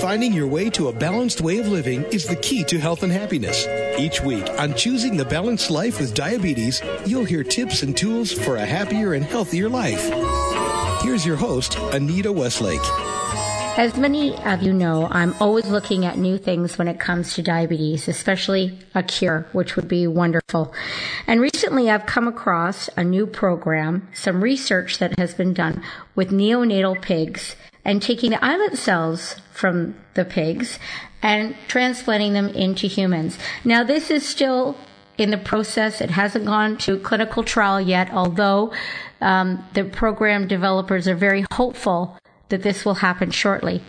Finding your way to a balanced way of living is the key to health and happiness. Each week on Choosing the Balanced Life with Diabetes, you'll hear tips and tools for a happier and healthier life. Here's your host, Anita Westlake. As many of you know, I'm always looking at new things when it comes to diabetes, especially a cure, which would be wonderful. And recently I've come across a new program, some research that has been done with neonatal pigs and taking the islet cells from the pigs and transplanting them into humans. Now this is still in the process. It hasn't gone to clinical trial yet, although um, the program developers are very hopeful that this will happen shortly.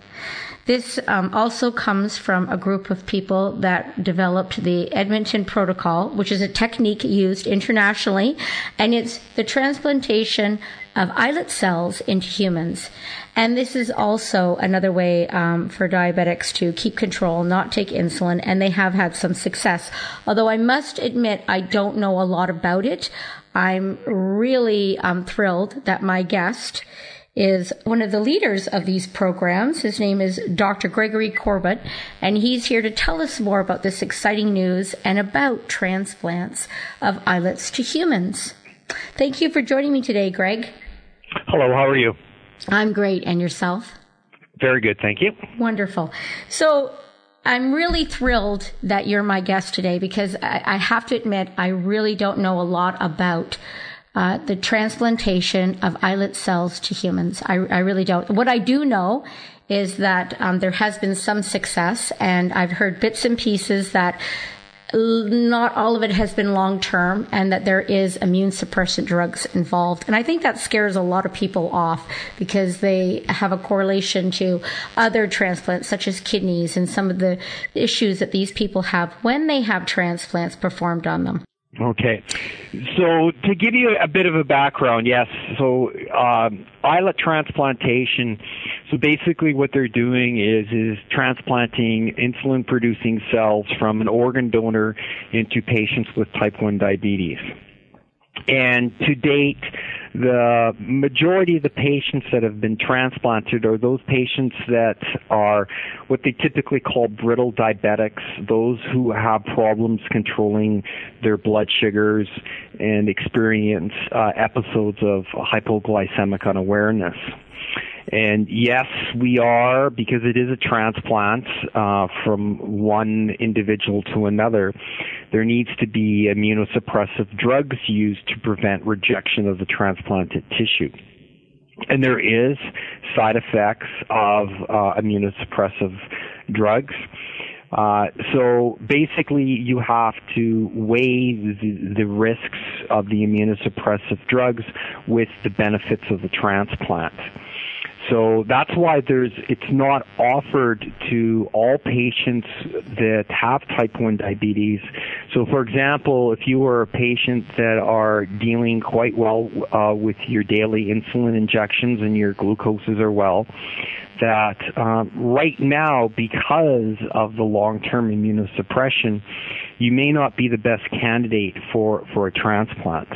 This um, also comes from a group of people that developed the Edmonton Protocol, which is a technique used internationally, and it's the transplantation of islet cells into humans. And this is also another way um, for diabetics to keep control, not take insulin, and they have had some success. Although I must admit, I don't know a lot about it. I'm really um, thrilled that my guest is one of the leaders of these programs. His name is Dr. Gregory Korbutt, and he's here to tell us more about this exciting news and about transplants of islets to humans. Thank you for joining me today, Greg. Hello, how are you? I'm great. And yourself? Very good, thank you. Wonderful. So, I'm really thrilled that you're my guest today because I, I have to admit, I really don't know a lot about uh, the transplantation of islet cells to humans. I, I, really don't. What I do know is that um, there has been some success, and I've heard bits and pieces that not all of it has been long term and that there is immune suppressant drugs involved. And I think that scares a lot of people off because they have a correlation to other transplants such as kidneys and some of the issues that these people have when they have transplants performed on them. Okay. So to give you a bit of a background, yes. So um, islet transplantation. So basically, what they're doing is is transplanting insulin-producing cells from an organ donor into patients with type 1 diabetes. And to date, the majority of the patients that have been transplanted are those patients that are what they typically call brittle diabetics, those who have problems controlling their blood sugars and experience uh, episodes of hypoglycemic unawareness. And yes, we are, because it is a transplant uh, from one individual to another, there needs to be immunosuppressive drugs used to prevent rejection of the transplanted tissue. And there is side effects of uh, immunosuppressive drugs. Uh, so basically, you have to weigh the, the, risks of the immunosuppressive drugs with the benefits of the transplant. So that's why there's it's not offered to all patients that have type 1 diabetes. So for example, if you are a patient that are dealing quite well uh, with your daily insulin injections and your glucoses are well, that um, right now because of the long-term immunosuppression, you may not be the best candidate for, for a transplant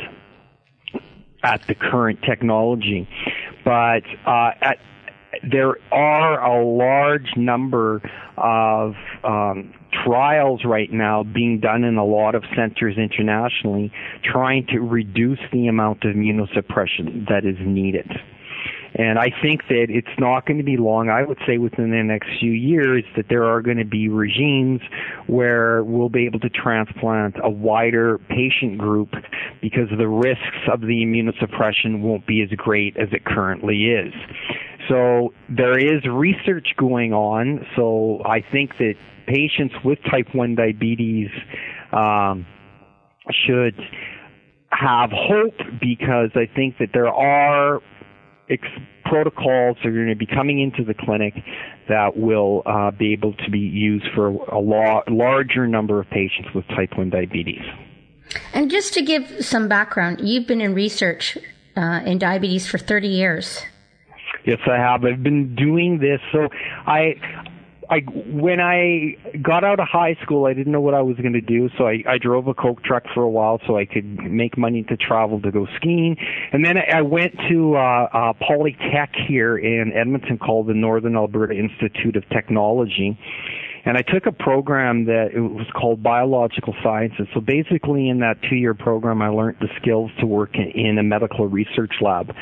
at the current technology but uh, at, there are a large number of um, trials right now being done in a lot of centers internationally trying to reduce the amount of immunosuppression that is needed. And I think that it's not going to be long. I would say within the next few years that there are going to be regimes where we'll be able to transplant a wider patient group because the risks of the immunosuppression won't be as great as it currently is. So there is research going on. So I think that patients with type 1 diabetes um, should have hope because I think that there are ex- protocols that are going to be coming into the clinic that will uh, be able to be used for a la- larger number of patients with type 1 diabetes. And just to give some background, you've been in research uh, in diabetes for 30 years. Yes, I have. I've been doing this. So I I when I got out of high school, I didn't know what I was going to do, so I, I drove a coke truck for a while so I could make money to travel to go skiing, and then I, I went to uh, uh, Polytech here in Edmonton called the Northern Alberta Institute of Technology. And I took a program that it was called biological sciences. So basically, in that two-year program, I learned the skills to work in, in a medical research lab.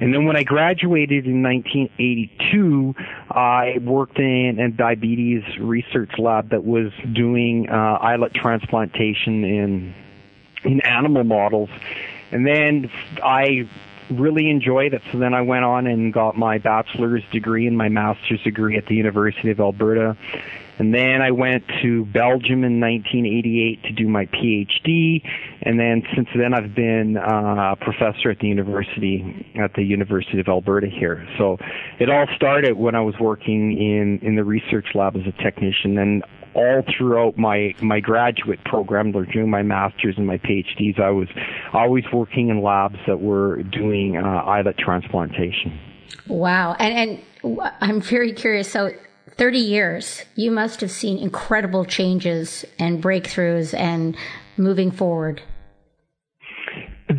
And then when I graduated in 1982, I worked in a diabetes research lab that was doing uh, islet transplantation in in animal models. And then I really enjoyed it. So then I went on and got my bachelor's degree and my master's degree at the University of Alberta. And then I went to Belgium in 1988 to do my PhD. And then since then I've been uh, a professor at the university, at the University of Alberta here. So it all started when I was working in, in the research lab as a technician. And all throughout my my graduate program, during my masters and my PhDs, I was always working in labs that were doing uh, islet transplantation. Wow, and and I'm very curious. So 30 years, you must have seen incredible changes and breakthroughs and moving forward.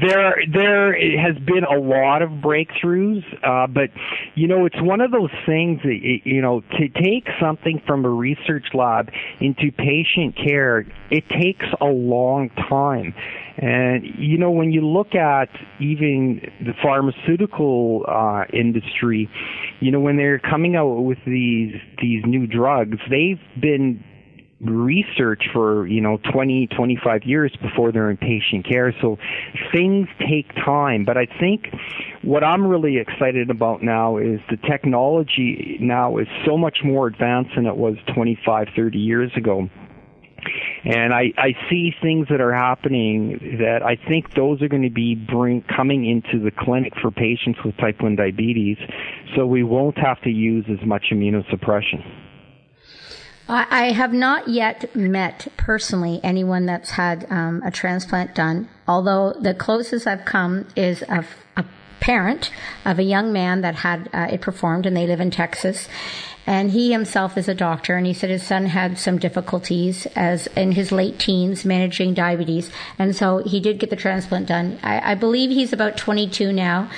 There, there has been a lot of breakthroughs, uh, but you know, it's one of those things that you know to take something from a research lab into patient care, it takes a long time. And you know, when you look at even the pharmaceutical uh, industry, you know, when they're coming out with these these new drugs, they've been research for you know 20 25 years before they're in patient care. So things take time. But i think what i'm really excited about now is the technology now is so much more advanced than it was 25 30 years ago. And I, I see things that are happening that I think those are going to be bring coming into the clinic for patients with type 1 diabetes, so we won't have to use as much immunosuppression. I have not yet met personally anyone that's had um, a transplant done, although the closest I've come is a, a parent of a young man that had uh, it performed, and they live in Texas. And he himself is a doctor, and he said his son had some difficulties as in his late teens managing diabetes, and so he did get the transplant done. I, I believe he's about 22 now,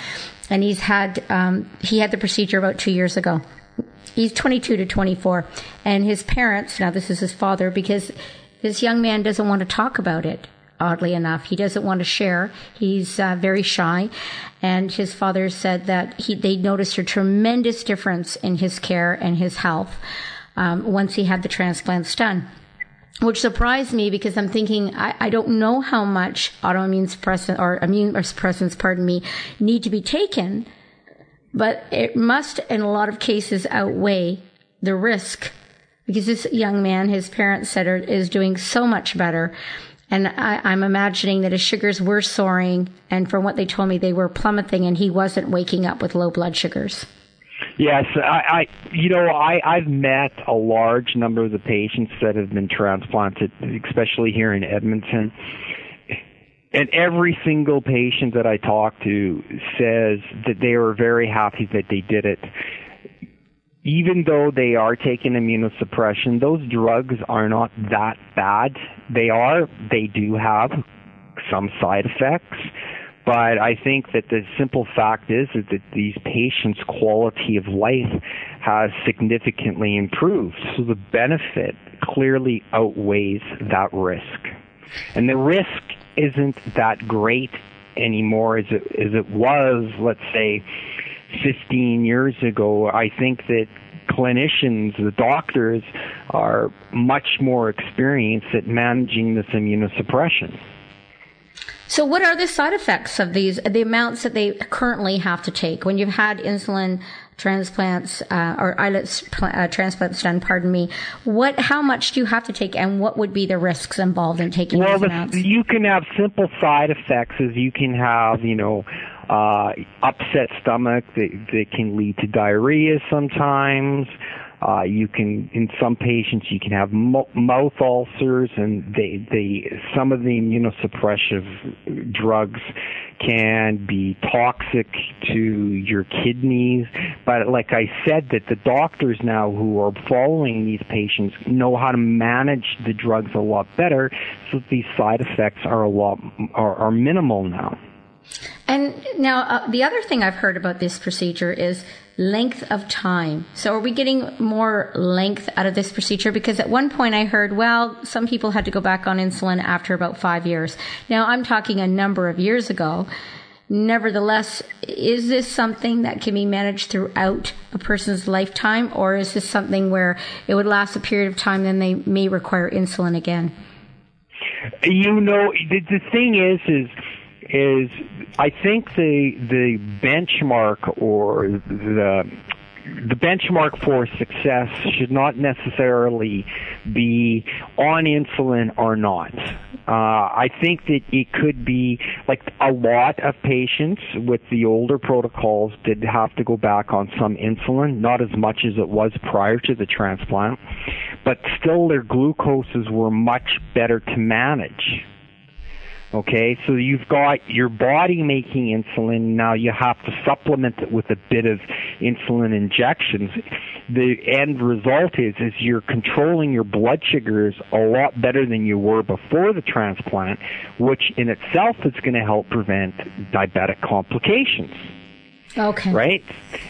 and he's had um, he had the procedure about two years ago he's 22 to 24 and his parents now this is his father because this young man doesn't want to talk about it oddly enough. He doesn't want to share. He's uh, very shy. And his father said that he, they noticed a tremendous difference in his care and his health um, once he had the transplants done which surprised me because I'm thinking I, I, don't know how much autoimmune suppressant or immune suppressants, pardon me, need to be taken but it must, in a lot of cases, outweigh the risk because this young man, his parents said, is doing so much better. And I, am imagining that his sugars were soaring, and from what they told me, they were plummeting, and he wasn't waking up with low blood sugars. Yes, I, I you know, I, I've met a large number of the patients that have been transplanted, especially here in Edmonton and every single patient that I talk to says that they are very happy that they did it. Even though they are taking immunosuppression, those drugs are not that bad. They are, they do have some side effects, but I think that the simple fact is that these patients' quality of life has significantly improved. So the benefit clearly outweighs that risk. And the risk isn't that great anymore as it as it was, let's say, 15 years ago. I think that clinicians, the doctors, are much more experienced at managing this immunosuppression. So, what are the side effects of these? The amounts that they currently have to take when you've had insulin transplants uh, or islet uh, transplants done. Pardon me. What? How much do you have to take, and what would be the risks involved in taking well, amounts? you can have simple side effects. As you can have, you know. Uh, upset stomach that, that can lead to diarrhea sometimes. Uh, you can, in some patients, you can have mo- mouth ulcers, and they, they, some of the immunosuppressive drugs can be toxic to your kidneys. but like I said, that the doctors now who are following these patients know how to manage the drugs a lot better, so these side effects are a lot are, are minimal now. And now, uh, the other thing I've heard about this procedure is length of time. So, are we getting more length out of this procedure? Because at one point I heard, well, some people had to go back on insulin after about five years. Now, I'm talking a number of years ago. Nevertheless, is this something that can be managed throughout a person's lifetime, or is this something where it would last a period of time, then they may require insulin again? You know, the, the thing is, is is I think the the benchmark or the the benchmark for success should not necessarily be on insulin or not. Uh, I think that it could be like a lot of patients with the older protocols did have to go back on some insulin, not as much as it was prior to the transplant, but still their glucoses were much better to manage. Okay, so you've got your body making insulin. Now you have to supplement it with a bit of insulin injections. The end result is is you're controlling your blood sugars a lot better than you were before the transplant, which in itself is going to help prevent diabetic complications. Okay. Right?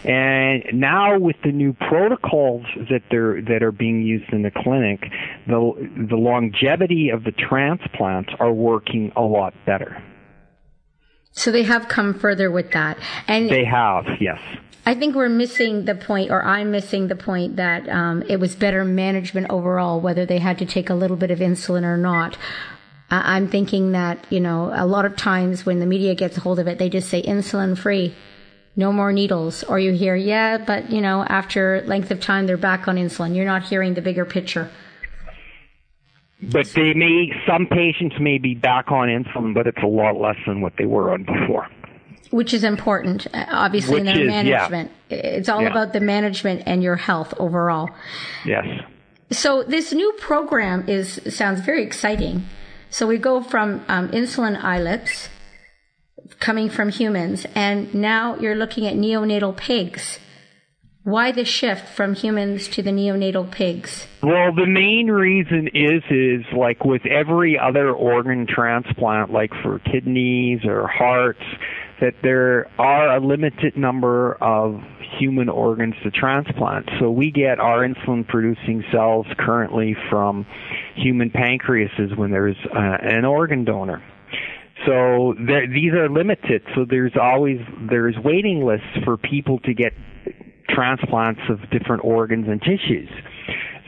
And now with the new protocols that they're that are being used in the clinic, the the longevity of the transplants are working a lot better. So they have come further with that. And they have, yes. I think we're missing the point, or I'm missing the point that um, it was better management overall, whether they had to take a little bit of insulin or not. I'm thinking that, you know, a lot of times when the media gets a hold of it, they just say insulin free no more needles. Or you hear, yeah, but you know, after length of time, they're back on insulin. You're not hearing the bigger picture. But they may, some patients may be back on insulin, but it's a lot less than what they were on before. Which is important, uh, obviously, Which in their is, management. Yeah. It's all yeah. about the management and your health overall. Yes. So this new program is sounds very exciting. So we go from um, insulin islets coming from humans, and now you're looking at neonatal pigs. Why the shift from humans to the neonatal pigs? Well, the main reason is is like with every other organ transplant, like for kidneys or hearts, that there are a limited number of human organs to transplant. So we get our insulin producing cells currently from human pancreases when there's uh, an organ donor. So there, these are limited. So there's always there's waiting lists for people to get transplants of different organs and tissues.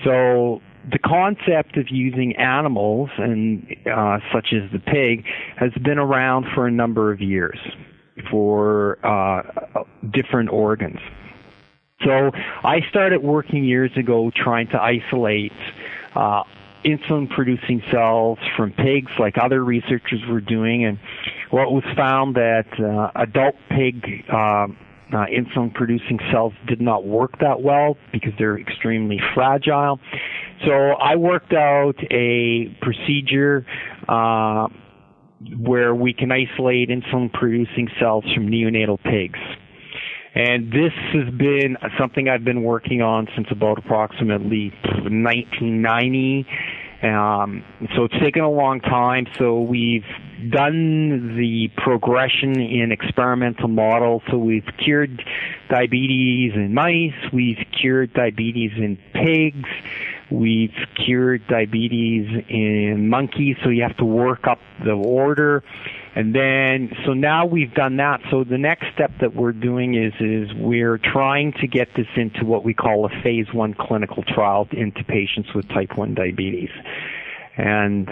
So the concept of using animals and uh, such as the pig has been around for a number of years for uh, different organs. So I started working years ago trying to isolate uh, insulin producing cells from pigs like other researchers were doing and what was found that uh, adult pig uh, uh, insulin producing cells did not work that well because they're extremely fragile. So I worked out a procedure uh, where we can isolate insulin producing cells from neonatal pigs. And this has been something I've been working on since about approximately 1990. Um, so it's taken a long time. So we've done the progression in experimental models. So we've cured diabetes in mice. We've cured diabetes in pigs. We've cured diabetes in monkeys. So you have to work up the order. And then, so now we've done that. So the next step that we're doing is, is we're trying to get this into what we call a phase one clinical trial into patients with type 1 diabetes. And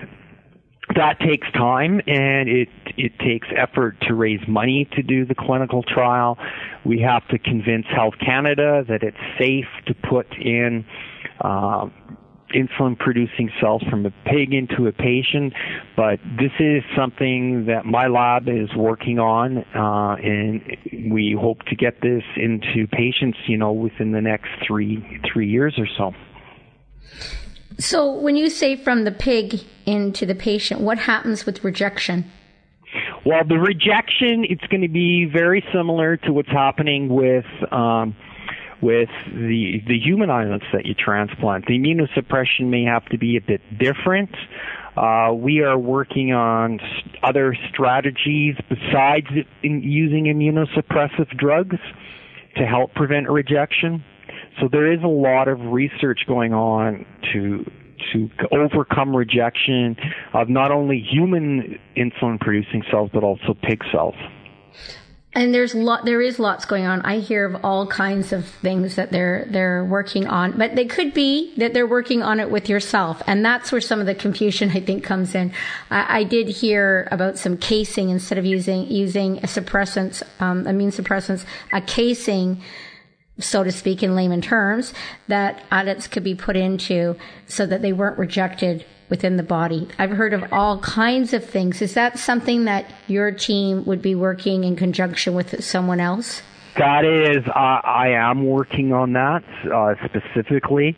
that takes time and it it takes effort to raise money to do the clinical trial. We have to convince Health Canada that it's safe to put in uh, insulin producing cells from a pig into a patient, but this is something that my lab is working on, uh, and we hope to get this into patients, you know, within the next three three years or so. So, when you say from the pig into the patient, what happens with rejection? Well, the rejection, it's going to be very similar to what's happening with um, with the the human islets that you transplant. The immunosuppression may have to be a bit different. Uh, we are working on other strategies besides using immunosuppressive drugs to help prevent rejection. So there is a lot of research going on to to overcome rejection of not only human insulin producing cells but also pig cells. And there's lot, there is lots going on. I hear of all kinds of things that they're, they're working on, but they could be that they're working on it with yourself. And that's where some of the confusion, I think, comes in. I, I did hear about some casing instead of using, using a suppressants, um, immune suppressants, a casing, so to speak, in layman terms, that audits could be put into so that they weren't rejected within the body. I've heard of all kinds of things. Is that something that your team would be working in conjunction with someone else? That is, uh, I am working on that uh, specifically.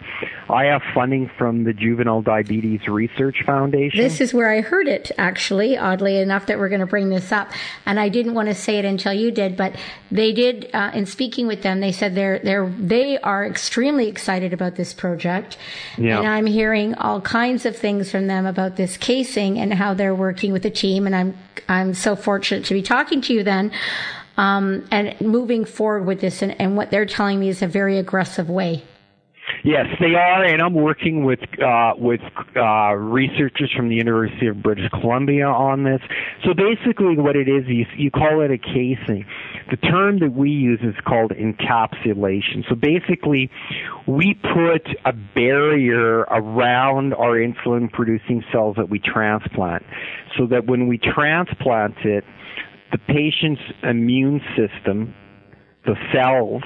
I have funding from the Juvenile Diabetes Research Foundation. This is where I heard it, actually, oddly enough, that we're going to bring this up. And I didn't want to say it until you did, but they did. Uh, in speaking with them, they said they're they're they are extremely excited about this project. Yeah. And I'm hearing all kinds of things from them about this casing and how they're working with the team. And I'm I'm so fortunate to be talking to you then um, and moving forward with this. And, and what they're telling me is a very aggressive way. Yes, they are, and I'm working with uh, with uh, researchers from the University of British Columbia on this. So basically, what it is, you, you call it a casing. The term that we use is called encapsulation. So basically, we put a barrier around our insulin-producing cells that we transplant, so that when we transplant it, the patient's immune system, the cells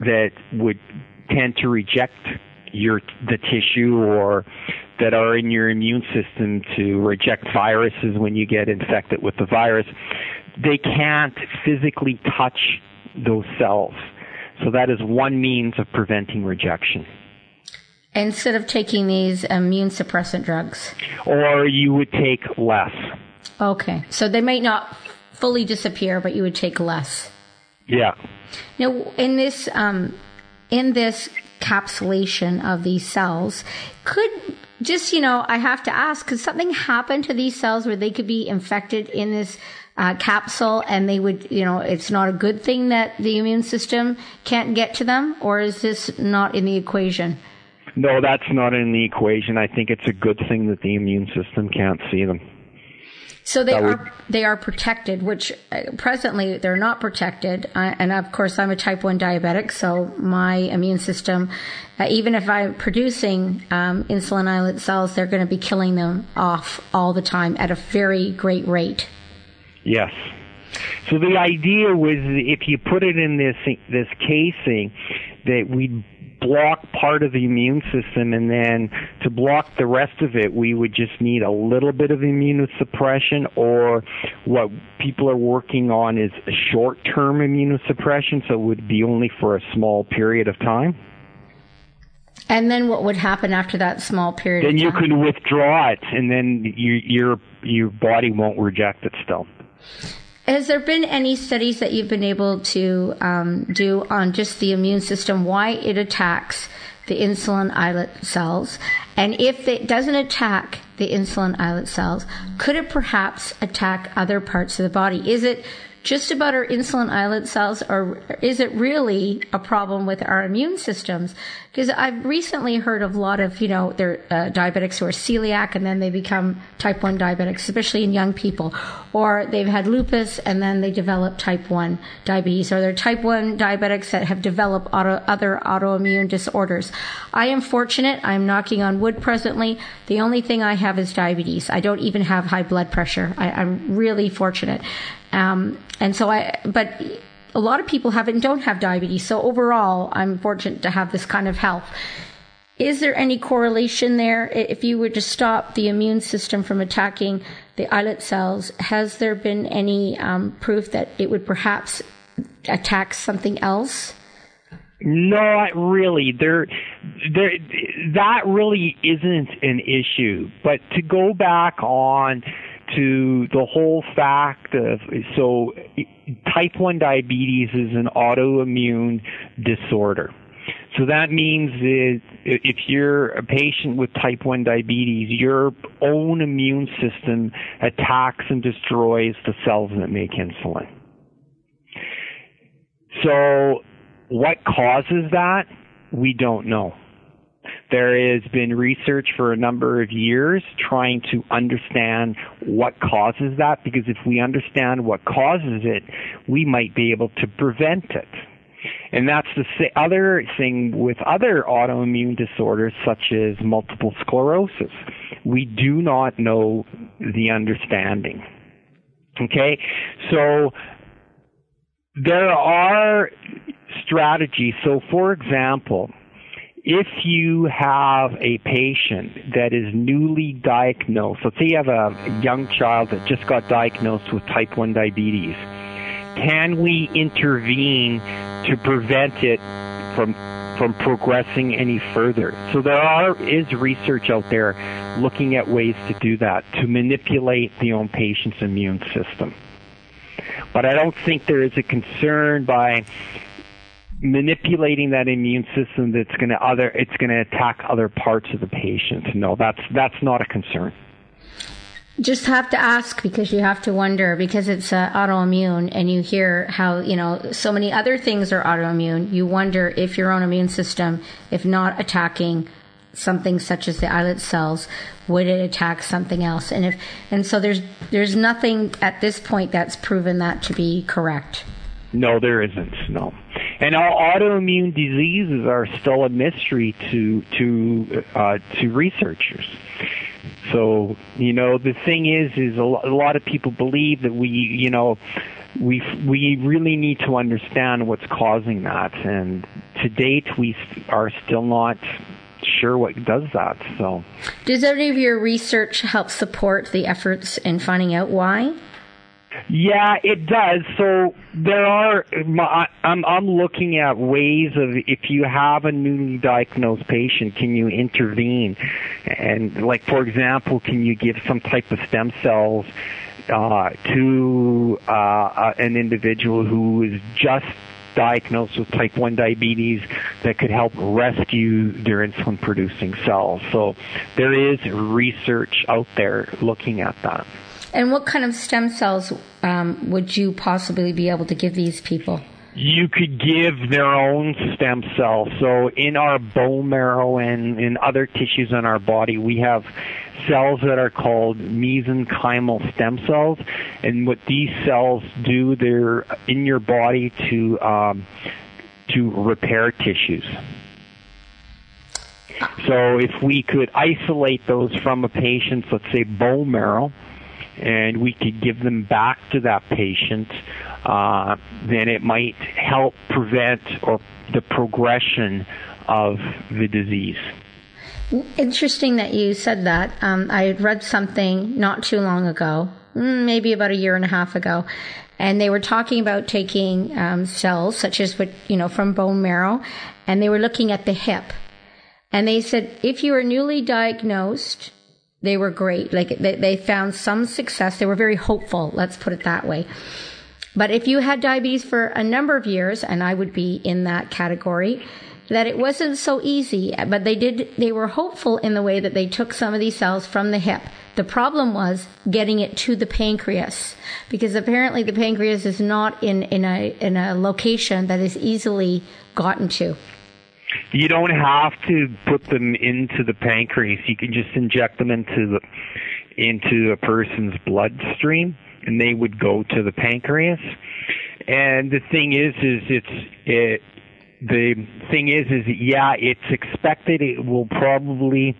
that would tend to reject your the tissue or that are in your immune system to reject viruses when you get infected with the virus, they can't physically touch those cells. So that is one means of preventing rejection. Instead of taking these immune suppressant drugs? Or you would take less. Okay. So they may not fully disappear, but you would take less. Yeah. Now, in this um, in this capsulation of these cells, could just you know, I have to ask, could something happen to these cells where they could be infected in this uh, capsule, and they would, you know, it's not a good thing that the immune system can't get to them, or is this not in the equation? No, that's not in the equation. I think it's a good thing that the immune system can't see them. So they are they are protected, which uh, presently they're not protected. Uh, and of course, I'm a type one diabetic, so my immune system, uh, even if I'm producing um, insulin islet cells, they're going to be killing them off all the time at a very great rate. Yes. So the idea was if you put it in this this casing, that we'd block part of the immune system, and then to block the rest of it, we would just need a little bit of immunosuppression, or what people are working on is a short-term immunosuppression, so it would be only for a small period of time. And then what would happen after that small period? Then you can withdraw it, and then you, your your body won't reject it still. Has there been any studies that you've been able to um, do on just the immune system, why it attacks the insulin islet cells? And if it doesn't attack the insulin islet cells, could it perhaps attack other parts of the body? Is it just about our insulin islet cells, or is it really a problem with our immune systems? Because I've recently heard of a lot of, you know, they're uh, diabetics who are celiac and then they become type 1 diabetics, especially in young people. Or they've had lupus and then they develop type 1 diabetes. Or they're type 1 diabetics that have developed auto, other autoimmune disorders. I am fortunate. I'm knocking on wood presently. The only thing I have is diabetes. I don't even have high blood pressure. I, I'm really fortunate. Um, and so I, but a lot of people have it and don't have diabetes. So overall, I'm fortunate to have this kind of health. Is there any correlation there? If you were to stop the immune system from attacking the islet cells, has there been any um, proof that it would perhaps attack something else? Not really. There, there, that really isn't an issue. But to go back on to the whole fact of so type 1 diabetes is an autoimmune disorder. So that means that if you're a patient with type 1 diabetes, your own immune system attacks and destroys the cells that make insulin. So what causes that? We don't know. There has been research for a number of years trying to understand what causes that because if we understand what causes it, we might be able to prevent it. And that's the other thing with other autoimmune disorders such as multiple sclerosis. We do not know the understanding. Okay? So there are strategies. So for example, if you have a patient that is newly diagnosed, let's say you have a young child that just got diagnosed with type 1 diabetes, can we intervene to prevent it from from progressing any further? So there are is research out there looking at ways to do that to manipulate the own patient's immune system. But I don't think there is a concern by manipulating that immune system that's going to other it's going to attack other parts of the patient. No, that's that's not a concern. Just have to ask because you have to wonder because it's uh, autoimmune and you hear how you know so many other things are autoimmune. You wonder if your own immune system, if not attacking something such as the islet cells, would it attack something else? And if and so there's there's nothing at this point that's proven that to be correct. No, there isn't. No. And all autoimmune diseases are still a mystery to to uh, to researchers. So you know the thing is, is a lot of people believe that we, you know, we we really need to understand what's causing that, and to date we are still not sure what does that. So, does any of your research help support the efforts in finding out why? Yeah, it does. So there are. I'm I'm looking at ways of if you have a newly diagnosed patient, can you intervene? And like for example, can you give some type of stem cells uh, to uh, an individual who is just diagnosed with type 1 diabetes that could help rescue their insulin producing cells. So there is research out there looking at that. And what kind of stem cells um, would you possibly be able to give these people? You could give their own stem cells. So in our bone marrow and in other tissues in our body, we have cells that are called mesenchymal stem cells. And what these cells do, they're in your body to um, to repair tissues. So if we could isolate those from a patient's, let's say, bone marrow, and we could give them back to that patient, uh, then it might help prevent or the progression of the disease. Interesting that you said that. Um, I read something not too long ago, mm, maybe about a year and a half ago, and they were talking about taking um, cells, such as what you know from bone marrow, and they were looking at the hip, and they said if you are newly diagnosed they were great. Like they, they found some success. They were very hopeful. Let's put it that way. But if you had diabetes for a number of years, and I would be in that category, that it wasn't so easy, but they did, they were hopeful in the way that they took some of these cells from the hip. The problem was getting it to the pancreas because apparently the pancreas is not in, in a, in a location that is easily gotten to. You don't have to put them into the pancreas. You can just inject them into the into a person's bloodstream, and they would go to the pancreas. And the thing is, is it's it, the thing is, is yeah, it's expected it will probably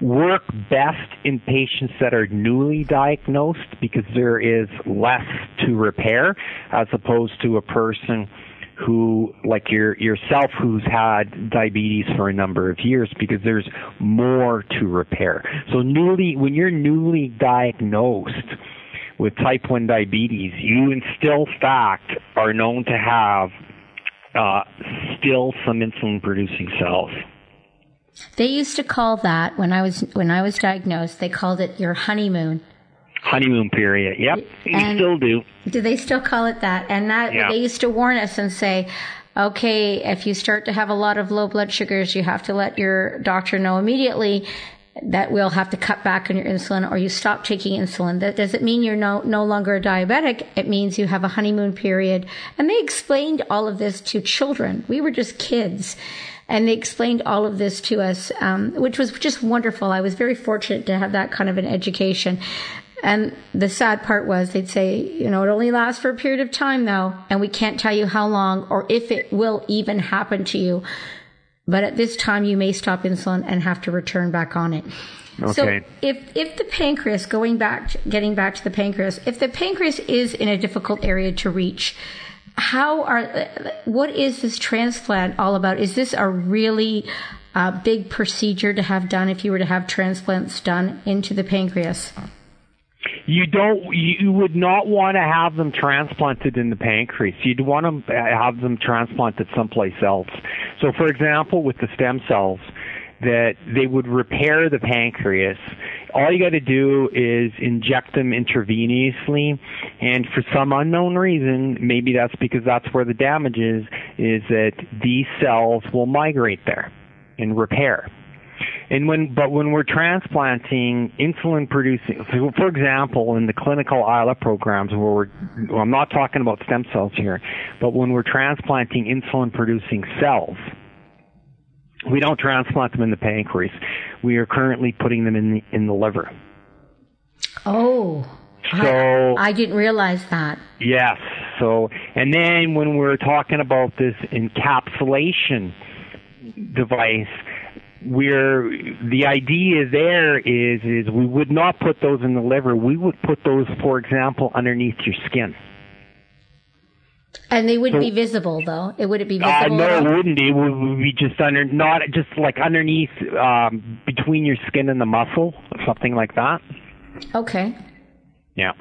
work best in patients that are newly diagnosed because there is less to repair as opposed to a person who like your yourself who's had diabetes for a number of years because there's more to repair. So newly when you're newly diagnosed with type 1 diabetes, you in still fact are known to have uh, still some insulin producing cells. They used to call that when I was when I was diagnosed. They called it your honeymoon Honeymoon period. Yep, we And- still do. Do they still call it that? And that Yeah. they used to warn us and say, okay, if you start to have a lot of low blood sugars, you have to let your doctor know immediately that we'll have to cut back on your insulin or you stop taking insulin. That doesn't mean you're no, no longer a diabetic. It means you have a honeymoon period. And they explained all of this to children. We were just kids. And they explained all of this to us, um, which was just wonderful. I was very fortunate to have that kind of an education. And the sad part was they'd say, you know, it only lasts for a period of time though, and we can't tell you how long or if it will even happen to you. But at this time, you may stop insulin and have to return back on it. Okay. So if, if the pancreas, going back, to- getting back to the pancreas, if the pancreas is in a difficult area to reach, how are, what is this transplant all about? Is this a really uh, big procedure to have done if you were to have transplants done into the pancreas? You don't. You would not want to have them transplanted in the pancreas. You'd want to uh, have them transplanted someplace else. So, for example, with the stem cells, that they would repair the pancreas. All you got to do is inject them intravenously, and for some unknown reason, maybe that's because that's where the damage is, is that these cells will migrate there and repair. And when, but when we're transplanting insulin producing, so for example, in the clinical islet programs where we're, well, I'm not talking about stem cells here, but when we're transplanting insulin producing cells, we don't transplant them in the pancreas. We are currently putting them in the, in the liver. Oh, So, I didn't realize that. Yes. So, and then when we're talking about this encapsulation device, we're the idea there is is we would not put those in the liver. We would put those, for example, underneath your skin. And they wouldn't be visible though. It wouldn't be Uh, visible. no, it wouldn't be. It would be just under, not just like underneath, um, between your skin and the muscle, something like that. Okay. Yeah.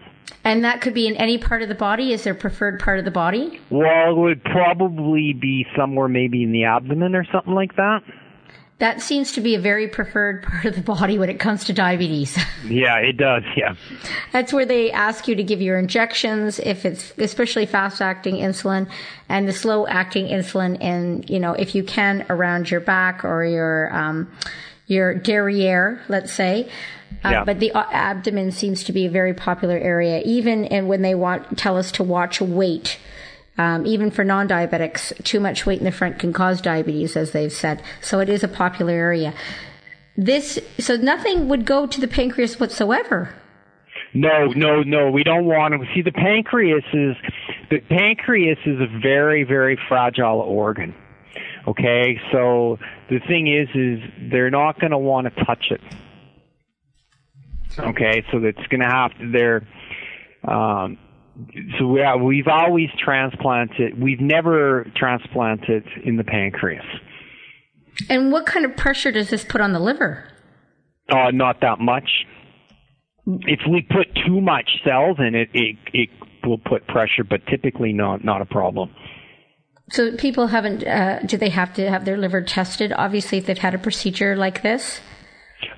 And that could be in any part of the body. Is there a preferred part of the body? Well, it would probably be somewhere maybe in the abdomen or something like that. That seems to be a very preferred part of the body when it comes to diabetes. Yeah, it does. Yeah. That's where they ask you to give your injections if it's especially fast acting insulin and the slow acting insulin and, you know, if you can around your back or your, um, your derriere, let's say. Uh, Yeah. But the abdomen seems to be a very popular area, even and when they want tell us to watch weight. Um, even for non-diabetics, too much weight in the front can cause diabetes, as they've said. So it is a popular area. This, so nothing would go to the pancreas whatsoever. No, no, no. We don't want to see the pancreas is the pancreas is a very, very fragile organ. Okay, so the thing is, is they're not going to want to touch it. Okay, so it's going to have to. They're um, so we are, we've always transplanted. We've never transplanted in the pancreas. And what kind of pressure does this put on the liver? Uh, not that much. If we put too much cells in it, it it will put pressure, but typically not not a problem. So people haven't, uh, do they have to have their liver tested? Obviously, if they've had a procedure like this.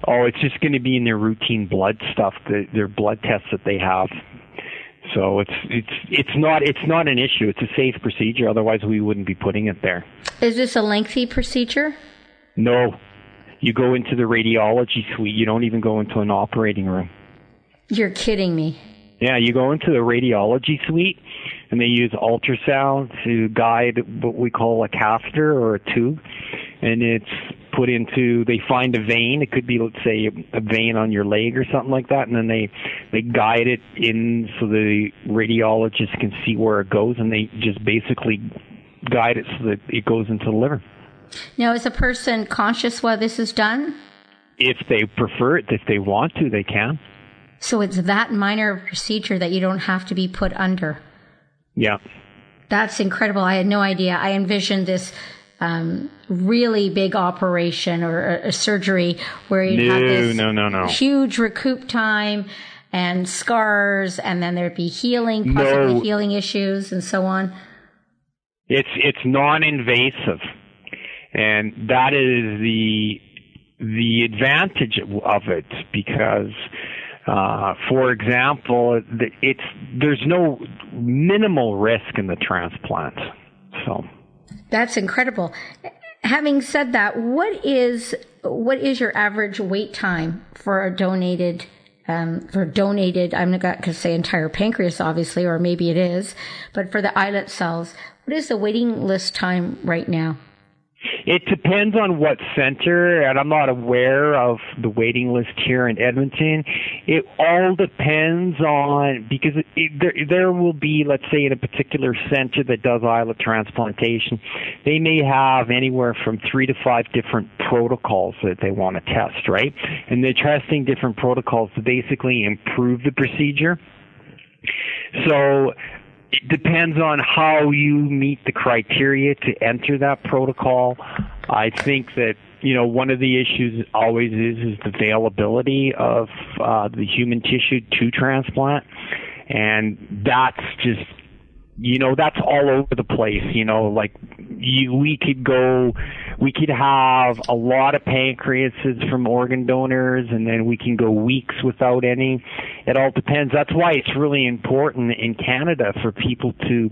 Oh, it's just going to be in their routine blood stuff, the, their blood tests that they have. So it's it's it's not it's not an issue. It's a safe procedure. Otherwise, we wouldn't be putting it there. Is this a lengthy procedure? No, you go into the radiology suite. You don't even go into an operating room. You're kidding me. Yeah, you go into the radiology suite, and they use ultrasound to guide what we call a catheter or a tube, and it's put into. They find a vein. It could be, let's say, a vein on your leg or something like that, and then they they guide it in so the radiologist can see where it goes, and they just basically guide it so that it goes into the liver. Now, is a person conscious while this is done? If they prefer it, if they want to, they can. So it's that minor procedure that you don't have to be put under. Yeah. That's incredible. I had no idea. I envisioned this um, really big operation or a, a surgery where you have No, this no, no, no. huge recoup time and scars, and then there'd be healing, possibly No. healing issues, and so on. It's it's non-invasive, and that is the the advantage of it because Uh, for example, it's there's no minimal risk in the transplant. So that's incredible. Having said that, what is what is your average wait time for a donated um, for donated? I'm not going to say entire pancreas, obviously, or maybe it is, but for the islet cells, what is the waiting list time right now? It depends on what center, and I'm not aware of the waiting list here in Edmonton. It all depends on because it, there there will be, let's say, in a particular center that does islet transplantation, they may have anywhere from three to five different protocols that they want to test, right? And they're testing different protocols to basically improve the procedure. So it depends on how you meet the criteria to enter that protocol. I think that you know one of the issues always is is the availability of uh, the human tissue to transplant, and that's just you know that's all over the place you know like you, we could go we could have a lot of pancreases from organ donors and then we can go weeks without any. It all depends. That's why it's really important in canada for people to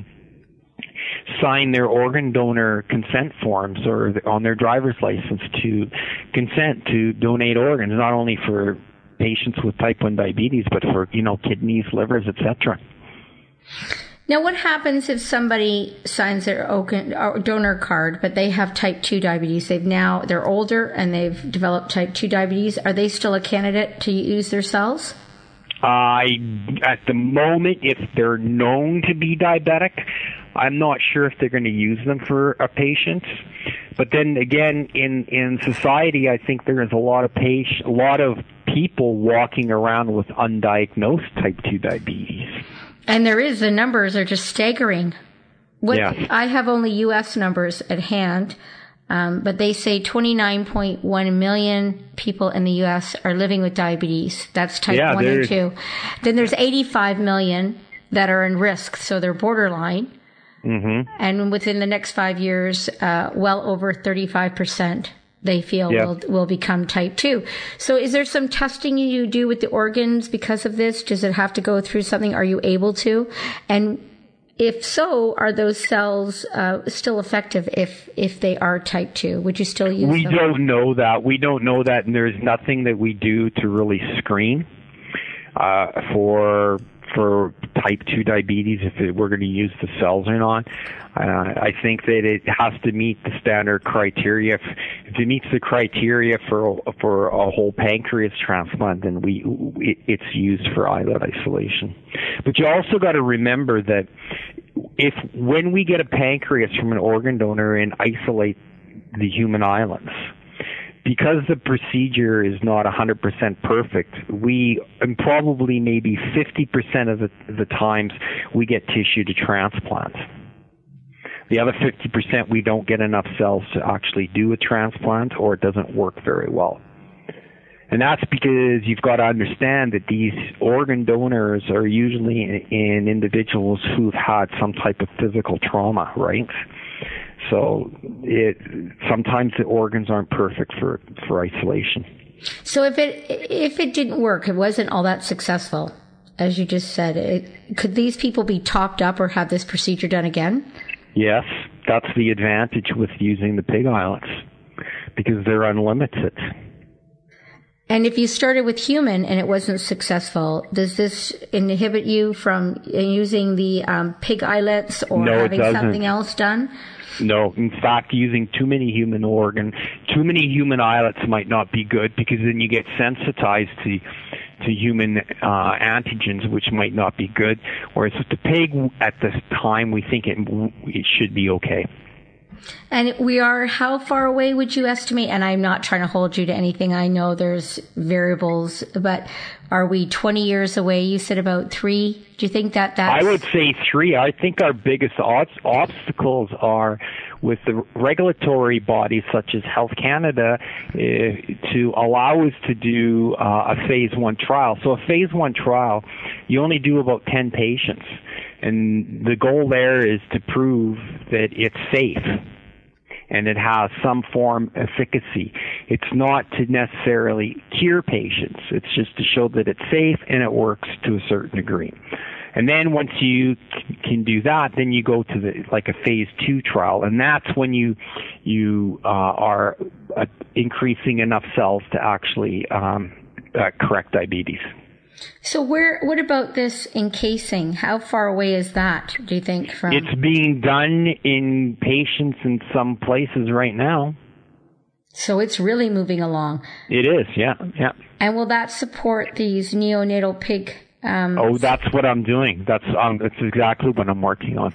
sign their organ donor consent forms or on their driver's license to consent to donate organs not only for patients with type 1 diabetes but for you know kidneys livers etc now, what happens if somebody signs their uh, donor card, but they have type 2 diabetes? They've now, they're older and they've developed type 2 diabetes. Are they still a candidate to use their cells? I, at the moment, if they're known to be diabetic, I'm not sure if they're going to use them for a patient. But then again, in in society, I think there is a lot of patient, a lot of people walking around with undiagnosed type 2 diabetes. And there is, the numbers are just staggering. What, yeah. I have only U.S. numbers at hand, um, but they say 29.1 million people in the U.S. are living with diabetes. That's type yeah, 1 and 2. Then there's 85 million that are in risk, so they're borderline. Mm-hmm. And within the next five years, uh, well over 35% they feel yep. will will become type 2. So is there some testing you do with the organs because of this? Does it have to go through something? Are you able to? And if so, are those cells uh, still effective if if they are type 2? Would you still use we them? We don't know that. We don't know that and there's nothing that we do to really screen uh, for for type 2 diabetes if it, we're going to use the cells or not. Uh, I think that it has to meet the standard criteria. If, if it meets the criteria for for a whole pancreas transplant, then we it, it's used for islet isolation. But you also got to remember that if when we get a pancreas from an organ donor and isolate the human islets, because the procedure is not 100% perfect, we and probably maybe 50% of the, the times we get tissue to transplant. The other 50% we don't get enough cells to actually do a transplant or it doesn't work very well. And that's because you've got to understand that these organ donors are usually in, in individuals who've had some type of physical trauma, right? So it sometimes the organs aren't perfect for for isolation. So if it if it didn't work, it wasn't all that successful, as you just said. It, could these people be topped up or have this procedure done again? Yes, that's the advantage with using the pig islets because they're unlimited. And if you started with human and it wasn't successful, does this inhibit you from using the um, pig islets or no, having something else done? No, in fact, using too many human organ, too many human islets might not be good because then you get sensitized to to human uh, antigens, which might not be good. Whereas with the pig, at this time, we think it it should be okay. And we are, how far away would you estimate? And I'm not trying to hold you to anything. I know there's variables, but are we 20 years away? You said about three. Do you think that that's... I would say three. I think our biggest obstacles are with the regulatory bodies such as Health Canada uh, to allow us to do uh, a phase one trial. So a phase one trial, you only do about 10 patients. And the goal there is to prove that it's safe and it has some form of efficacy. It's not to necessarily cure patients. It's just to show that it's safe and it works to a certain degree. And then once you can do that, then you go to the like a phase two trial, and that's when you you uh, are uh, increasing enough cells to actually um, uh, correct diabetes. So where what about this encasing? How far away is that, do you think from It's being done in patients in some places right now. So it's really moving along. It is, yeah, yeah. And will that support these neonatal pig um, Oh, that's what I'm doing. That's um that's exactly what I'm working on.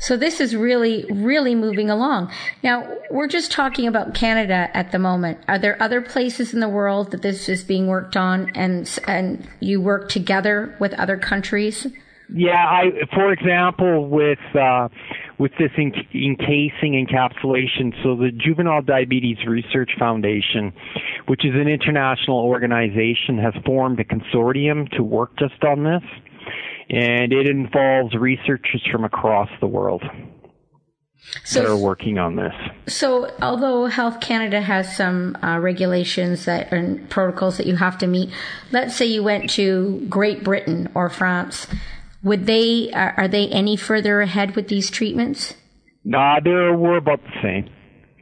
So this is really, really moving along. Now, we're just talking about Canada at the moment. Are there other places in the world that this is being worked on and, and you work together with other countries? Yeah, I, for example, with, uh, with this encasing encapsulation, so the Juvenile Diabetes Research Foundation, which is an international organization, has formed a consortium to work just on this and it involves researchers from across the world so, that are working on this. So, although Health Canada has some uh, regulations that and protocols that you have to meet, let's say you went to Great Britain or France, would they are, are they any further ahead with these treatments? Nah, they're we're about the same.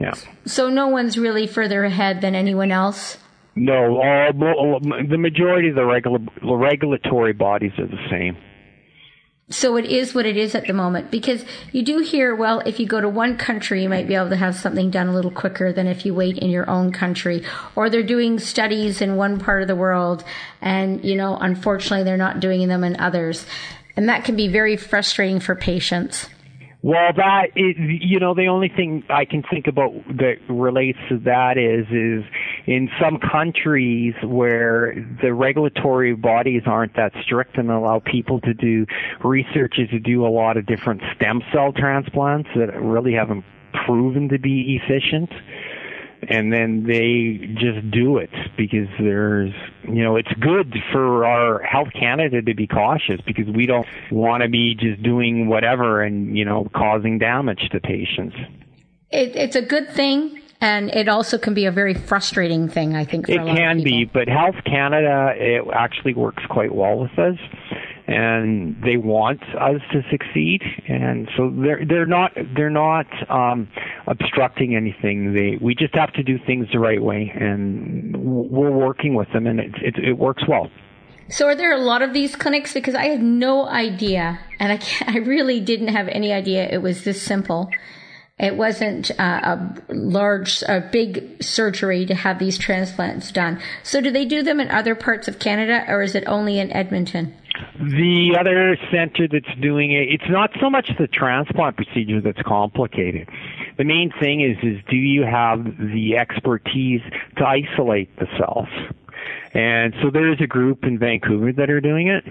Yeah. So no one's really further ahead than anyone else. No, all, the majority of the regula- regulatory bodies are the same. So it is what it is at the moment because you do hear, well, if you go to one country, you might be able to have something done a little quicker than if you wait in your own country. Or they're doing studies in one part of the world and, you know, unfortunately they're not doing them in others. And that can be very frustrating for patients. Well, that is, you know, the only thing I can think about that relates to that is, is in some countries where the regulatory bodies aren't that strict and allow people to do research is to do a lot of different stem cell transplants that really haven't proven to be efficient. And then they just do it because there's you know it's good for our health canada to be cautious because we don't want to be just doing whatever and you know causing damage to patients. It, it's a good thing and it also can be a very frustrating thing i think it can be but health canada it actually works quite well with us. And they want us to succeed. And so they're they're not they're not um obstructing anything. They we just have to do things the right way. And we're working with them and it it, it works well. So are there a lot of these clinics? Because i had no idea and i i really didn't have any idea it was this simple it wasn't uh, a large, a big surgery to have these transplants done. So, do they do them in other parts of Canada, or is it only in Edmonton? The other center that's doing it, it's not so much the transplant procedure that's complicated. The main thing is, is do you have the expertise to isolate the cells? And so there's a group in Vancouver that are doing it.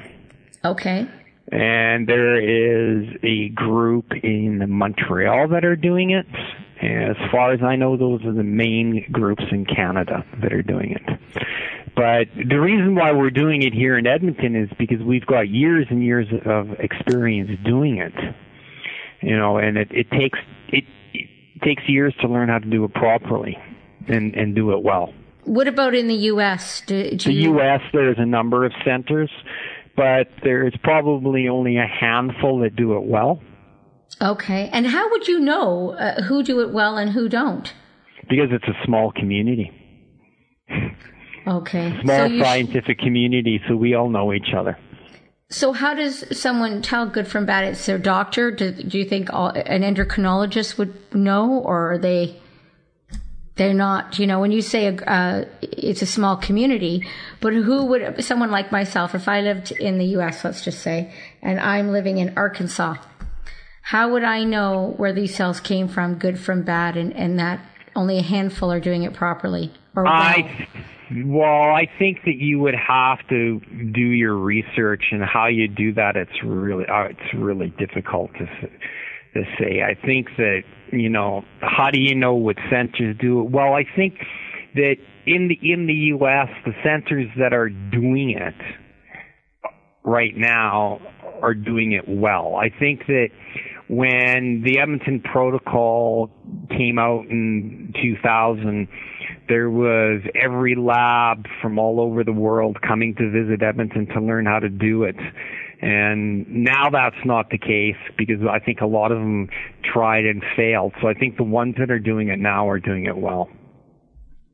Okay. And there is a group in Montreal that are doing it. As far as I know, those are the main groups in Canada that are doing it. But the reason why we're doing it here in Edmonton is because we've got years and years of experience doing it. You know, and it, it takes it, it takes years to learn how to do it properly and and do it well. What about in the U.S.? Do, do the. U.S. There's a number of centers, but there's probably only a handful that do it well. Okay, and how would you know uh, who do it well and who don't? Because it's a small community. Okay. Small so scientific sh- community, so we all know each other. So, how does someone tell good from bad? It's their doctor. Do, do you think all, an endocrinologist would know, or are they? They're not. You know, when you say a, uh, it's a small community, but who would someone like myself, if I lived in the U.S., let's just say, and I'm living in Arkansas, how would I know where these cells came from, good from bad, and, and that only a handful are doing it properly? Or well? I well, I think that you would have to do your research, and how you do that, it's really uh, it's really difficult to to say. I think that you know, how do you know what centers do it? Well, I think that in the in the U.S., the centers that are doing it right now are doing it well. I think that when the Edmonton protocol came out in 2000, there was every lab from all over the world coming to visit Edmonton to learn how to do it. And now that's not the case because I think a lot of them tried and failed. So I think the ones that are doing it now are doing it well.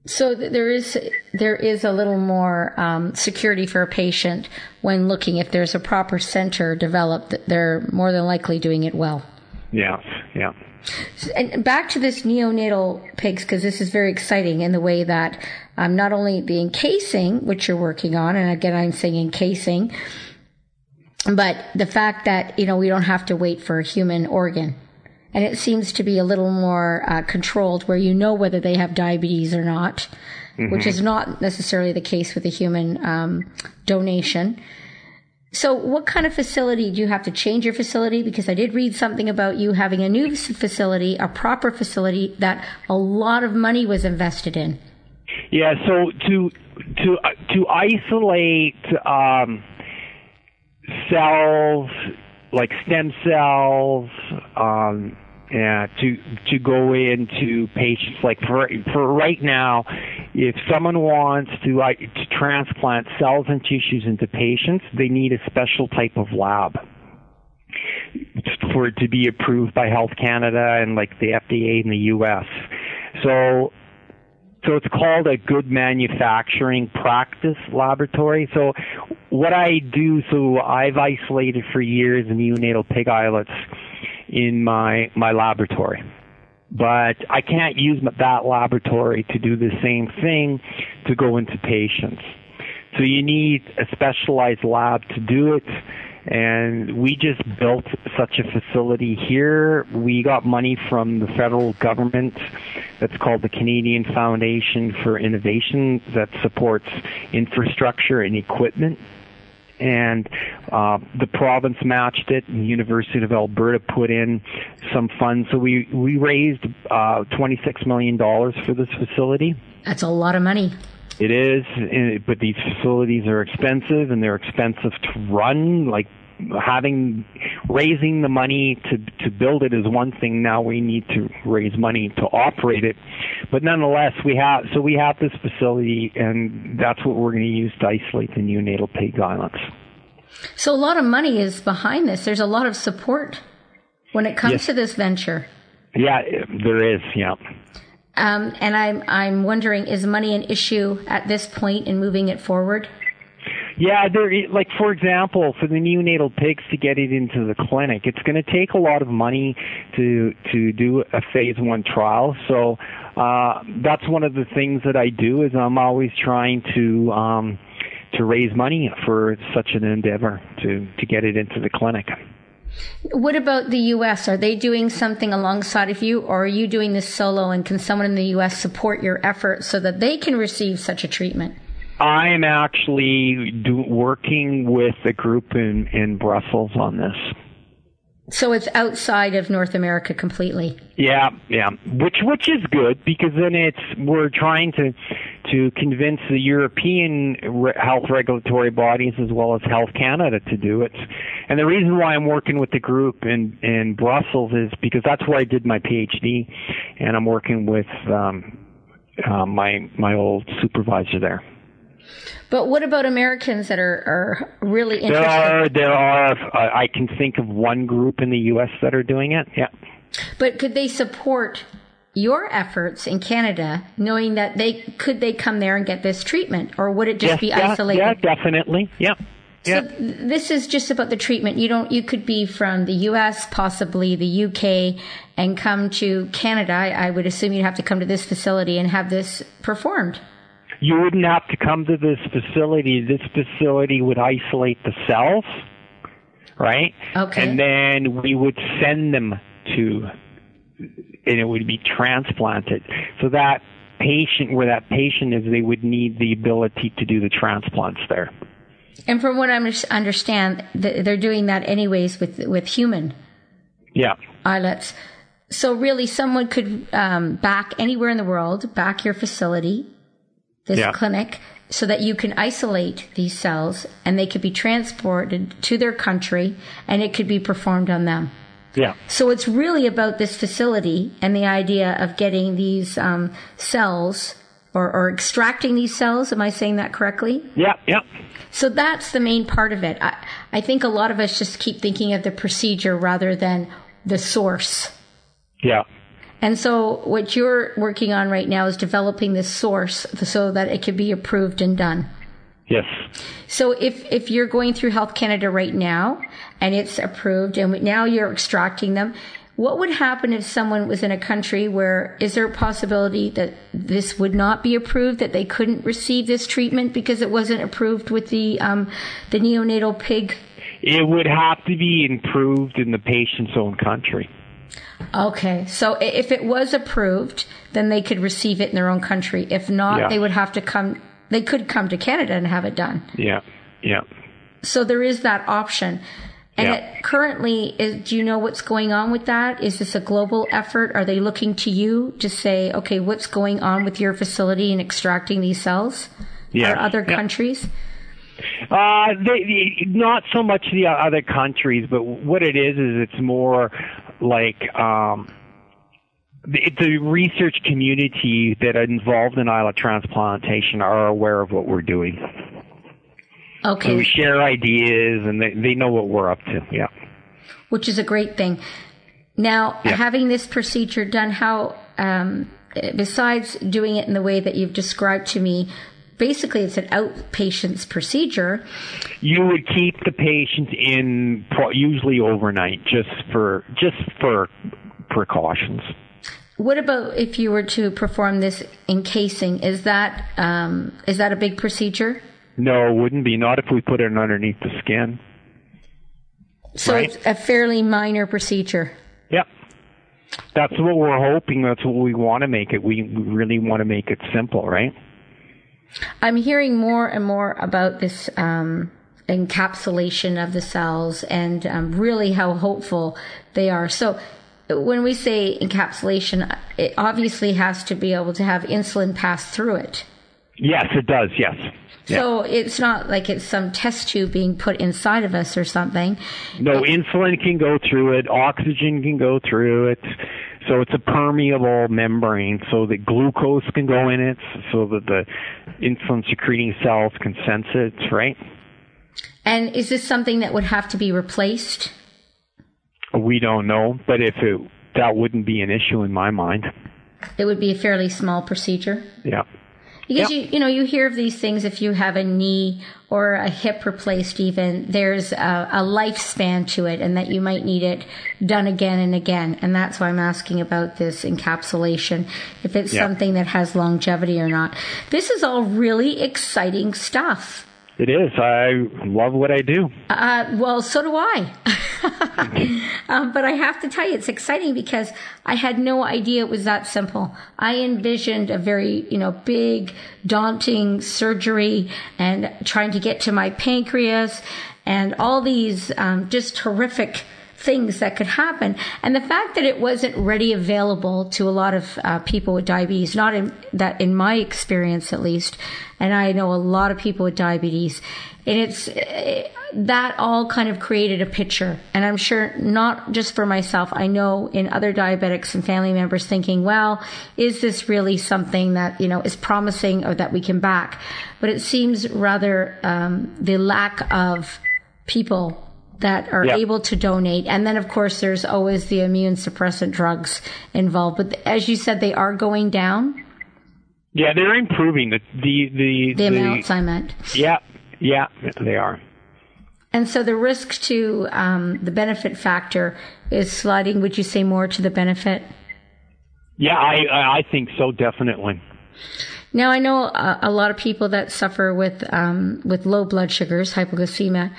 So there is there is a little more um, security for a patient when looking if there's a proper center developed. They're more than likely doing it well. Yeah, yeah. And back to this neonatal pigs because this is very exciting in the way that um, not only the encasing, which you're working on, and again I'm saying encasing, but the fact that you know we don't have to wait for a human organ and it seems to be a little more uh, controlled where you know whether they have diabetes or not, mm-hmm. which is not necessarily the case with a human um, donation. So, what kind of facility do you have to change your facility? Because I did read something about you having a new facility, a proper facility that a lot of money was invested in. Yeah. So to to uh, to isolate um, cells like stem cells, um, yeah, to to go into patients like for for right now, if someone wants to like to transplant cells and tissues into patients, they need a special type of lab for it to be approved by Health Canada and like the FDA in the U.S. So so it's called a good manufacturing practice laboratory. So what I do, so I've isolated for years neonatal pig islets in my my laboratory. But I can't use that laboratory to do the same thing to go into patients. So you need a specialized lab to do it. And we just built such a facility here. We got money from the federal government that's called the Canadian Foundation for Innovation that supports infrastructure and equipment and uh, the province matched it. And the University of Alberta put in some funds, so we we raised uh, twenty six million dollars for this facility. That's a lot of money. It is, but these facilities are expensive and they're expensive to run. Like having raising the money to to build it is one thing. Now we need to raise money to operate it. But nonetheless, we have so we have this facility, and that's what we're going to use to isolate the neonatal pig islets. So a lot of money is behind this. There's a lot of support when it comes yes. to this venture. Yeah, there is. Yeah. Um, and I'm I'm wondering, is money an issue at this point in moving it forward? Yeah, there. Like for example, for the neonatal pigs to get it into the clinic, it's going to take a lot of money to to do a phase one trial. So uh, that's one of the things that I do is I'm always trying to um, to raise money for such an endeavor to to get it into the clinic. What about the U.S.? Are they doing something alongside of you, or are you doing this solo? And can someone in the U.S. support your effort so that they can receive such a treatment? I'm actually do, working with a group in, in Brussels on this. So it's outside of North America completely. Yeah, yeah. Which which is good because then it's we're trying to to convince the European health regulatory bodies as well as Health Canada to do it. And the reason why I'm working with the group in in Brussels is because that's where I did my PhD, and I'm working with um, uh, my my old supervisor there. But what about Americans that are, are really interested? There are, there are. I can think of one group in the U.S. that are doing it. Yeah. But could they support your efforts in Canada, knowing that they could they come there and get this treatment, or would it just yes, be isolated? Yeah, definitely. Yeah. So this is just about the treatment. You don't. You could be from the U.S., possibly the UK, and come to Canada. I, I would assume you'd have to come to this facility and have this performed you wouldn't have to come to this facility. This facility would isolate the cells, right? Okay. And then we would send them to, and it would be transplanted. So that patient, where that patient is, they would need the ability to do the transplants there. And from what I understand, they're doing that anyways with with human yeah. islets. So really, someone could um, back anywhere in the world, back your facility, this yeah. clinic so that you can isolate these cells and they could be transported to their country and it could be performed on them. Yeah. So it's really about this facility and the idea of getting these um, cells or, or extracting these cells. Am I saying that correctly? Yeah, yeah. So that's the main part of it. I, I think a lot of us just keep thinking of the procedure rather than the source. Yeah. And so what you're working on right now is developing this source so that it can be approved and done. Yes. So if, if you're going through Health Canada right now and it's approved and now you're extracting them, what would happen if someone was in a country where is there a possibility that this would not be approved, that they couldn't receive this treatment because it wasn't approved with the um, the neonatal pig? It would have to be improved in the patient's own country. Okay, so if it was approved, then they could receive it in their own country. If not, Yeah. they would have to come. They could come to Canada and have it done. Yeah, yeah. So there is that option. And Yeah. it currently, is, do you know what's going on with that? Is this a global effort? Are they looking to you to say, okay, what's going on with your facility in extracting these cells? Yeah. Are other Yeah. countries? Uh, they, they- not so much the other countries, but what it is is it's more like um, the, the research community that are involved in islet transplantation are aware of what we're doing. So Okay, we share ideas, and they they know what we're up to. Yeah. which is a great thing. Now, Yeah. having this procedure done, how, um, besides doing it in the way that you've described to me, basically it's an outpatient's procedure. You would keep the patient in pro- usually overnight, just for just for precautions. What about if you were to perform this encasing? Is that um, is that a big procedure? No, it wouldn't be. Not if we put it underneath the skin. So Right. it's a fairly minor procedure. Yep. That's what we're hoping. That's what we want to make it. We we really want to make it simple, right? I'm hearing more and more about this um, encapsulation of the cells and um, really how hopeful they are. So when we say encapsulation, it obviously has to be able to have insulin pass through it. Yes, it does. Yes. Yeah. So it's not like it's some test tube being put inside of us or something. No, insulin can go through it. Oxygen can go through it. So it's a permeable membrane, so that glucose can go in it, so that the insulin secreting cells can sense it. Right? And is this something that would have to be replaced? We don't know, but if it that wouldn't be an issue in my mind. It would be a fairly small procedure. Yeah. Because Yep. you you know you hear of these things if you have a knee or a hip replaced even there's a, a lifespan to it and that you might need it done again and again and that's why I'm asking about this encapsulation if it's Yeah. something that has longevity or not. This is all really exciting stuff. It is. I love what I do. Uh, well, so do I. um, but I have to tell you, it's exciting because I had no idea it was that simple. I envisioned a very, you know, big, daunting surgery and trying to get to my pancreas and all these um, just horrific things that could happen. And the fact that it wasn't ready available to a lot of uh, people with diabetes, not in that in my experience at least, and I know a lot of people with diabetes, and it's eh, that all kind of created a picture. And I'm sure not just for myself, I know in other diabetics and family members thinking, well, is this really something that, you know, is promising or that we can back? But it seems rather um, the lack of people that are Yeah. able to donate. And then, of course, there's always the immune suppressant drugs involved. But as you said, they are going down, Yeah, they're improving the the the, the amounts I meant. Yeah, yeah, they are. And so the risk to um, the benefit factor is sliding, would you say, more to the benefit? Yeah, I I I think so definitely. Now I know a, a lot of people that suffer with um, with low blood sugars, hypoglycemia.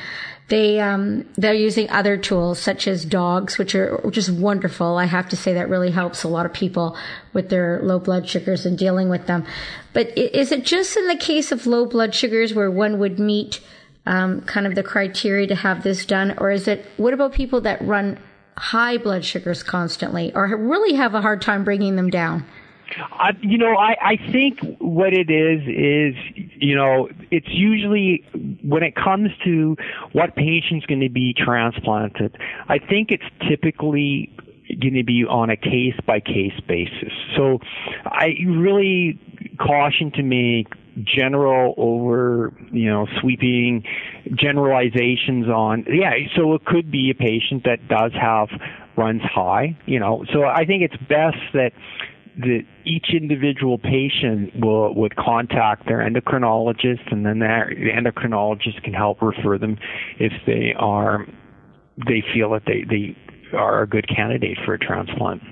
They um, they're using other tools such as dogs, which are is wonderful. I have to say that really helps a lot of people with their low blood sugars and dealing with them. But is it just in the case of low blood sugars where one would meet um, kind of the criteria to have this done, or is it what about people that run high blood sugars constantly or really have a hard time bringing them down? Uh, you know, I, I think what it is is, you know, it's usually when it comes to what patient's going to be transplanted, I think it's typically going to be on a case by case basis. So I really caution to make general over, you know, sweeping generalizations on, yeah, so it could be a patient that does have runs high, you know, so I think it's best that that each individual patient will would contact their endocrinologist and then their, the endocrinologist can help refer them if they are they feel that they, they are a good candidate for a transplant.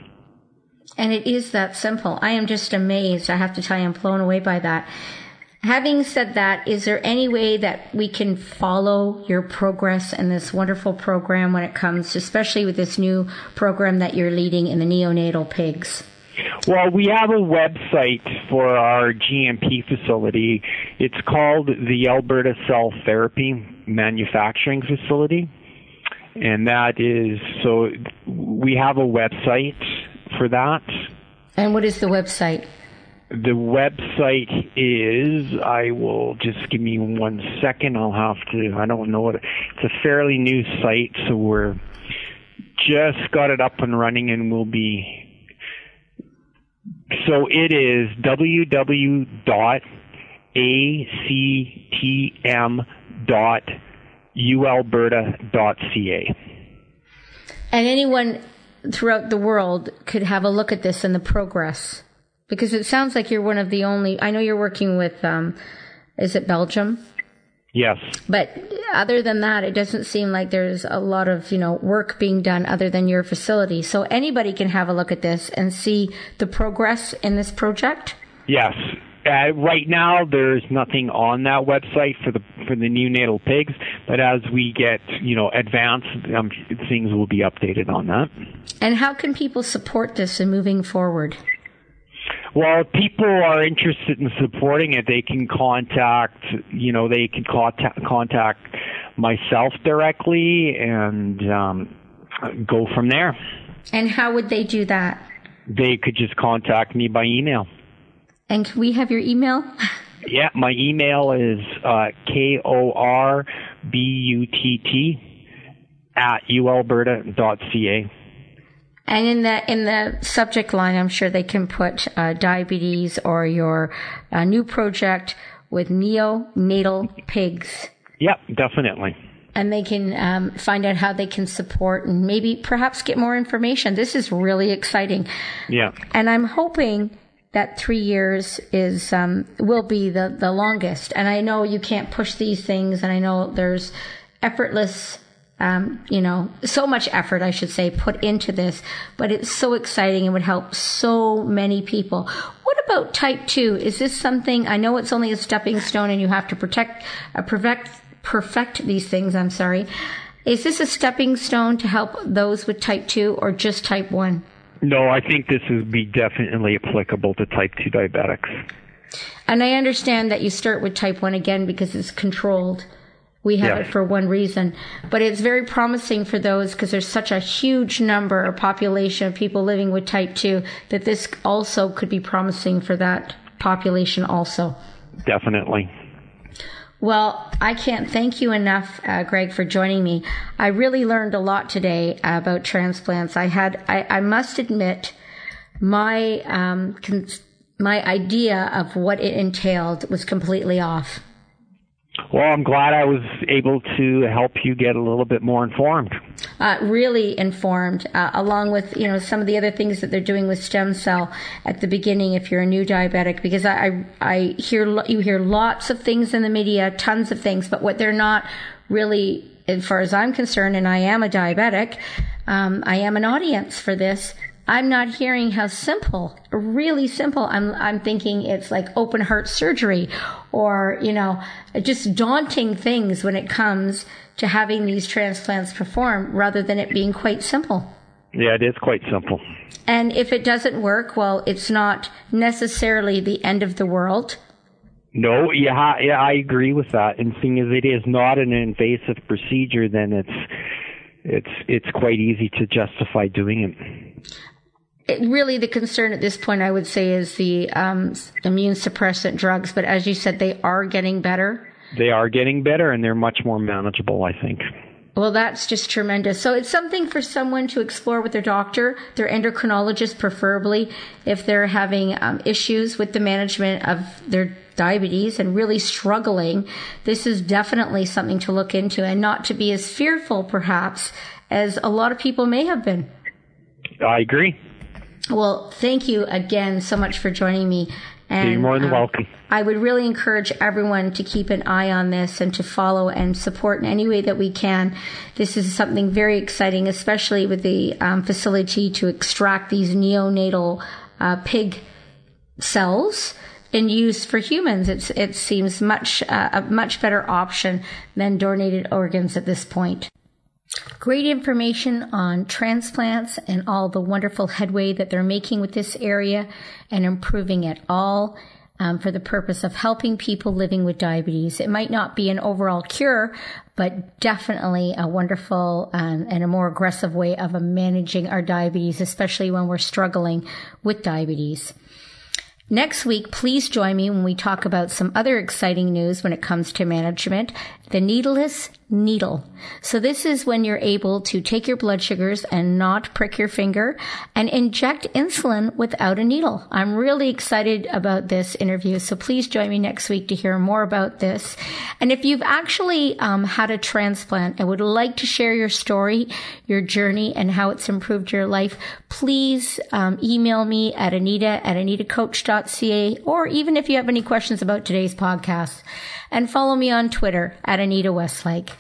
And it is that simple. I am just amazed. I have to tell you, I'm blown away by that. Having said that, is there any way that we can follow your progress in this wonderful program when it comes, especially with this new program that you're leading in the neonatal pigs? Well, we have a website for our GMP facility. It's called the Alberta Cell Therapy Manufacturing Facility. And that is, so we have a website for that. And what is the website? The website is, I will just give me one second. I'll have to, I don't know what, it's a fairly new site, so we're just got it up and running and we'll be, so it is www.actm.ualberta.ca. And anyone throughout the world could have a look at this and the progress because it sounds like you're one of the only. I know you're working with. Um, is it Belgium? Yes. But other than that, it doesn't seem like there's a lot of, you know, work being done other than your facility. So anybody can have a look at this and see the progress in this project? Yes. Uh, right now, there's nothing on that website for the for the neonatal pigs, but as we get you know advanced, um, things will be updated on that. And how can people support this and moving forward? Well, people are interested in supporting it. They can contact, you know, they can contact contact myself directly and um, go from there. And how would they do that? They could just contact me by email. And can we have your email? Yeah, my email is uh, k o r b u t t at ualberta.ca. And in the in the subject line, I'm sure they can put uh, diabetes or your uh, new project with neonatal pigs. Yep, definitely. And they can um, find out how they can support and maybe perhaps get more information. This is really exciting. Yeah. And I'm hoping that three years is um, will be the the longest. And I know you can't push these things, and I know there's effortless um, you know, so much effort, I should say, put into this, but it's so exciting and would help so many people. What about type 2? Is this something, I know it's only a stepping stone and you have to protect, uh, perfect, perfect these things, I'm sorry. Is this a stepping stone to help those with type 2 or just type 1? No, I think this would be definitely applicable to type 2 diabetics. And I understand that you start with type 1 again because it's controlled. We have it for one reason, but it's very promising for those because there's such a huge number or population of people living with type 2 that this also could be promising for that population also. Definitely. Well, I can't thank you enough, uh, Greg, for joining me. I really learned a lot today about transplants. I had, I, I must admit, my um, my idea of what it entailed was completely off. Well, I'm glad I was able to help you get a little bit more informed. Uh, really informed, uh, along with you know some of the other things that they're doing with stem cell at the beginning. If you're a new diabetic, because I I, I hear you hear lots of things in the media, tons of things, but what they're not really, as far as I'm concerned, and I am a diabetic, um, I am an audience for this. I'm not hearing how simple, really simple. I'm, I'm thinking it's like open heart surgery or, you know, just daunting things when it comes to having these transplants performed rather than it being quite simple. Yeah, it is quite simple. And if it doesn't work, well, it's not necessarily the end of the world. No, yeah, yeah, I agree with that. And seeing as it is not an invasive procedure, then it's it's it's quite easy to justify doing it. It, really the concern at this point, I would say, is the um, immune suppressant drugs. But as you said, they are getting better. They are getting better, and they're much more manageable. I think. Well, that's just tremendous. So it's something for someone to explore with their doctor, their endocrinologist, preferably, if they're having um, issues with the management of their diabetes and really struggling. This is definitely something to look into and not to be as fearful, perhaps, as a lot of people may have been. I agree. Well, thank you again so much for joining me. And, You're more than uh, welcome. I would really encourage everyone to keep an eye on this and to follow and support in any way that we can. This is something very exciting, especially with the um, facility to extract these neonatal uh, pig cells and use for humans. It's, it seems much uh, a much better option than donated organs at this point. Great information on transplants and all the wonderful headway that they're making with this area and improving it all um, for the purpose of helping people living with diabetes. It might not be an overall cure, but definitely a wonderful um, and a more aggressive way of managing our diabetes, especially when we're struggling with diabetes. Next week, please join me when we talk about some other exciting news when it comes to management. The needleless needle. So this is when you're able to take your blood sugars and not prick your finger and inject insulin without a needle. I'm really excited about this interview. So please join me next week to hear more about this. And if you've actually um, had a transplant and would like to share your story, your journey, and how it's improved your life, please um, email me at anita at anitacoach.ca or even if you have any questions about today's podcast and follow me on Twitter at Anita Westlake.